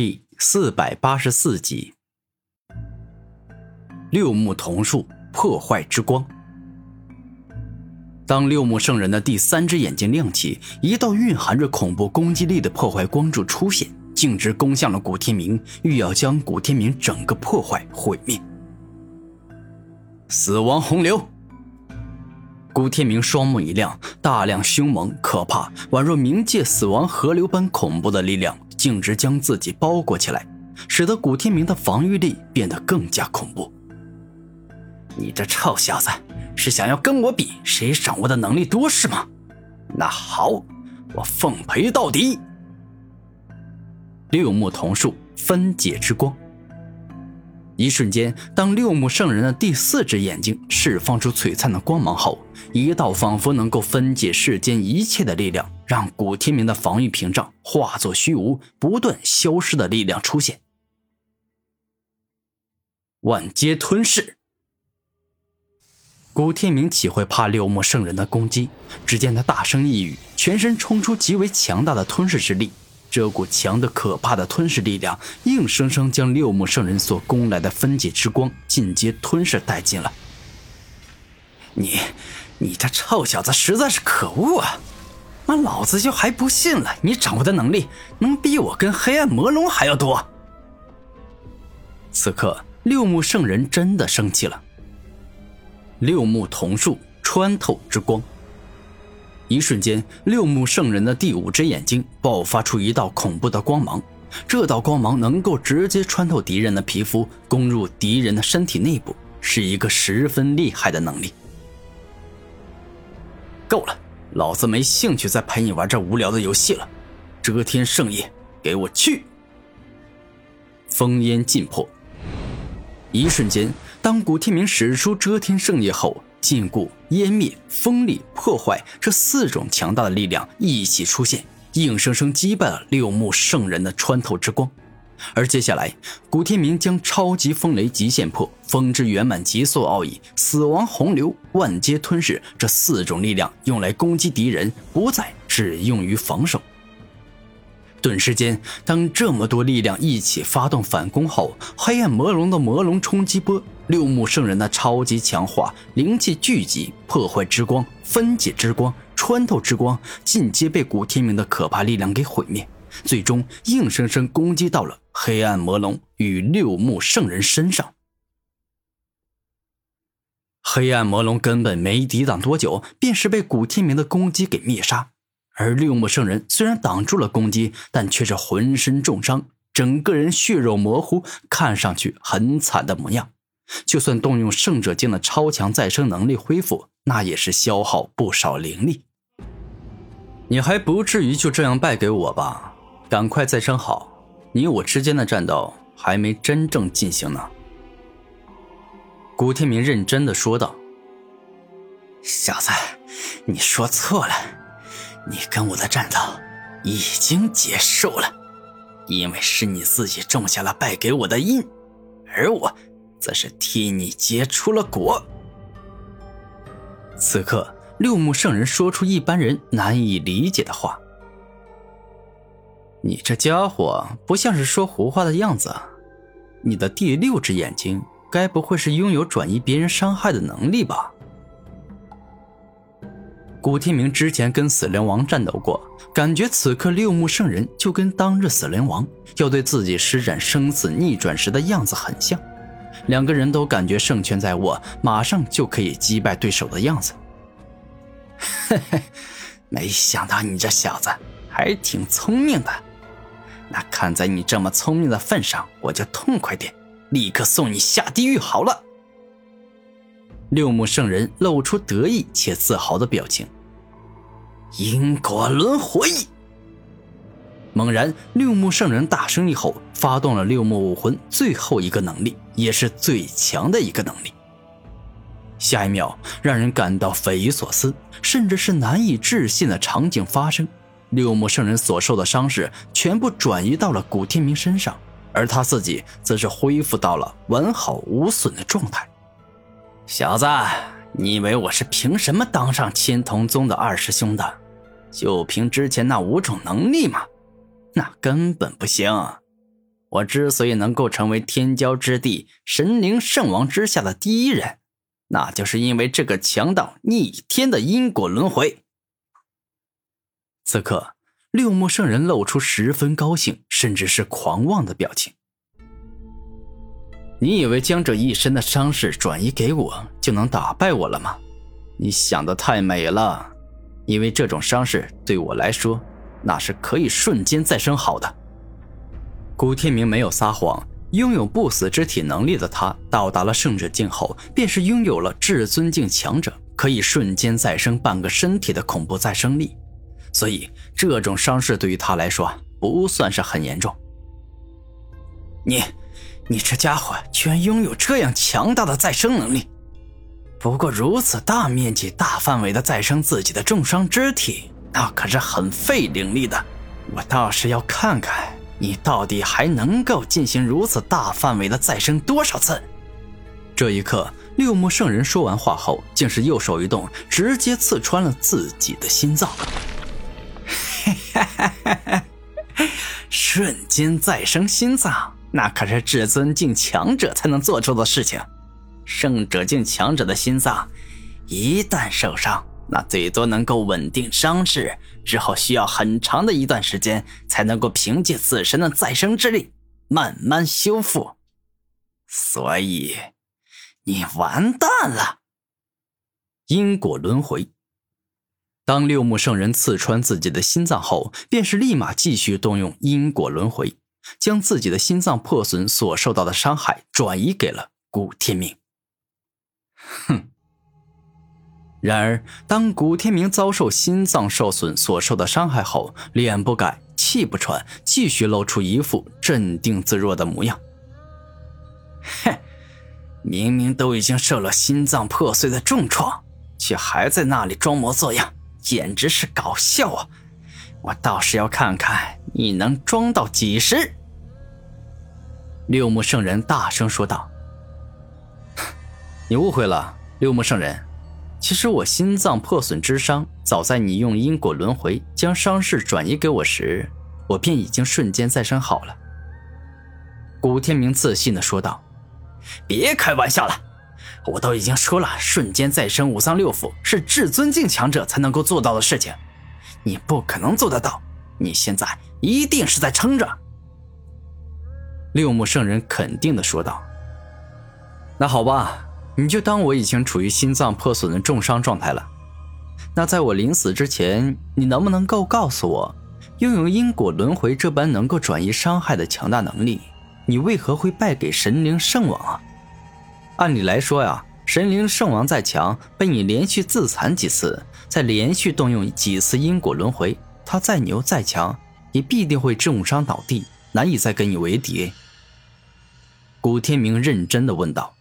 第四百八十四集，六目瞳术破坏之光。当六目圣人的第三只眼睛亮起，一道蕴含着恐怖攻击力的破坏光柱出现，径直攻向了古天明，欲要将古天明整个破坏毁灭。死亡洪流！古天明双目一亮，大量凶猛可怕、宛若冥界死亡河流般恐怖的力量。径直将自己包裹起来，使得古天明的防御力变得更加恐怖。你这臭小子，是想要跟我比谁掌握的能力多是吗？那好，我奉陪到底。六木桐树分解之光。一瞬间，当六目圣人的第四只眼睛释放出璀璨的光芒后，一道仿佛能够分解世间一切的力量，让古天明的防御屏障化作虚无，不断消失的力量出现。万阶吞噬。古天明岂会怕六目圣人的攻击？只见他大声一语，全身冲出极为强大的吞噬之力。这股强的可怕的吞噬力量，硬生生将六目圣人所攻来的分解之光尽皆吞噬殆尽了。你，你这臭小子实在是可恶啊！那老子就还不信了，你掌握的能力能比我跟黑暗魔龙还要多。此刻，六目圣人真的生气了。六目瞳术穿透之光。一瞬间，六目圣人的第五只眼睛爆发出一道恐怖的光芒，这道光芒能够直接穿透敌人的皮肤，攻入敌人的身体内部，是一个十分厉害的能力。够了，老子没兴趣再陪你玩这无聊的游戏了。遮天圣业，给我去！烽烟尽破。一瞬间，当古天明使出遮天圣业后。禁锢、湮灭、锋利、破坏这四种强大的力量一起出现，硬生生击败了六目圣人的穿透之光。而接下来，古天明将超级风雷极限破、风之圆满极速奥义、死亡洪流、万阶吞噬这四种力量用来攻击敌人，不再只用于防守。顿时间，当这么多力量一起发动反攻后，黑暗魔龙的魔龙冲击波。六目圣人的超级强化，灵气聚集，破坏之光，分解之光，穿透之光，尽皆被古天明的可怕力量给毁灭，最终硬生生攻击到了黑暗魔龙与六目圣人身上。黑暗魔龙根本没抵挡多久，便是被古天明的攻击给灭杀。而六目圣人虽然挡住了攻击，但却是浑身重伤，整个人血肉模糊，看上去很惨的模样。就算动用圣者境的超强再生能力恢复，那也是消耗不少灵力。你还不至于就这样败给我吧？赶快再生好，你我之间的战斗还没真正进行呢。古天明认真的说道：“小子，你说错了，你跟我的战斗已经结束了，因为是你自己种下了败给我的因，而我……”则是替你结出了果。此刻，六目圣人说出一般人难以理解的话：“你这家伙不像是说胡话的样子。你的第六只眼睛，该不会是拥有转移别人伤害的能力吧？”古天明之前跟死灵王战斗过，感觉此刻六目圣人就跟当日死灵王要对自己施展生死逆转时的样子很像。两个人都感觉胜券在握，马上就可以击败对手的样子。嘿嘿，没想到你这小子还挺聪明的。那看在你这么聪明的份上，我就痛快点，立刻送你下地狱好了。六目圣人露出得意且自豪的表情。因果轮回。猛然，六目圣人大声一吼，发动了六目武魂最后一个能力，也是最强的一个能力。下一秒，让人感到匪夷所思，甚至是难以置信的场景发生：六目圣人所受的伤势全部转移到了古天明身上，而他自己则是恢复到了完好无损的状态。小子，你以为我是凭什么当上青铜宗的二师兄的？就凭之前那五种能力吗？那根本不行。我之所以能够成为天骄之地神灵圣王之下的第一人，那就是因为这个强盗逆天的因果轮回。此刻，六目圣人露出十分高兴，甚至是狂妄的表情。你以为将这一身的伤势转移给我，就能打败我了吗？你想的太美了，因为这种伤势对我来说，那是可以瞬间再生好的。古天明没有撒谎，拥有不死之体能力的他，到达了圣者境后，便是拥有了至尊境强者可以瞬间再生半个身体的恐怖再生力，所以这种伤势对于他来说不算是很严重。你，你这家伙居然拥有这样强大的再生能力！不过，如此大面积、大范围的再生自己的重伤肢体，那可是很费灵力的。我倒是要看看你到底还能够进行如此大范围的再生多少次。这一刻，六目圣人说完话后，竟是右手一动，直接刺穿了自己的心脏。瞬间再生心脏，那可是至尊境强者才能做出的事情。圣者境强者的心脏一旦受伤，那最多能够稳定伤势，之后需要很长的一段时间才能够凭借自身的再生之力慢慢修复。所以，你完蛋了。因果轮回。当六目圣人刺穿自己的心脏后，便是立马继续动用因果轮回，将自己的心脏破损所受到的伤害转移给了古天明。哼！然而，当古天明遭受心脏受损所受的伤害后，脸不改，气不喘，继续露出一副镇定自若的模样。哼！明明都已经受了心脏破碎的重创，却还在那里装模作样，简直是搞笑啊！我倒是要看看你能装到几时！六目圣人大声说道。你误会了，六目圣人。其实我心脏破损之伤，早在你用因果轮回将伤势转移给我时，我便已经瞬间再生好了。古天明自信的说道：“别开玩笑了，我都已经说了，瞬间再生五脏六腑是至尊境强者才能够做到的事情，你不可能做得到。你现在一定是在撑着。”六目圣人肯定的说道：“那好吧。”你就当我已经处于心脏破损的重伤状态了。那在我临死之前，你能不能够告诉我，拥有因果轮回这般能够转移伤害的强大能力，你为何会败给神灵圣王啊？按理来说呀，神灵圣王再强，被你连续自残几次，再连续动用几次因果轮回，他再牛再强，也必定会重伤倒地，难以再跟你为敌。古天明认真的问道。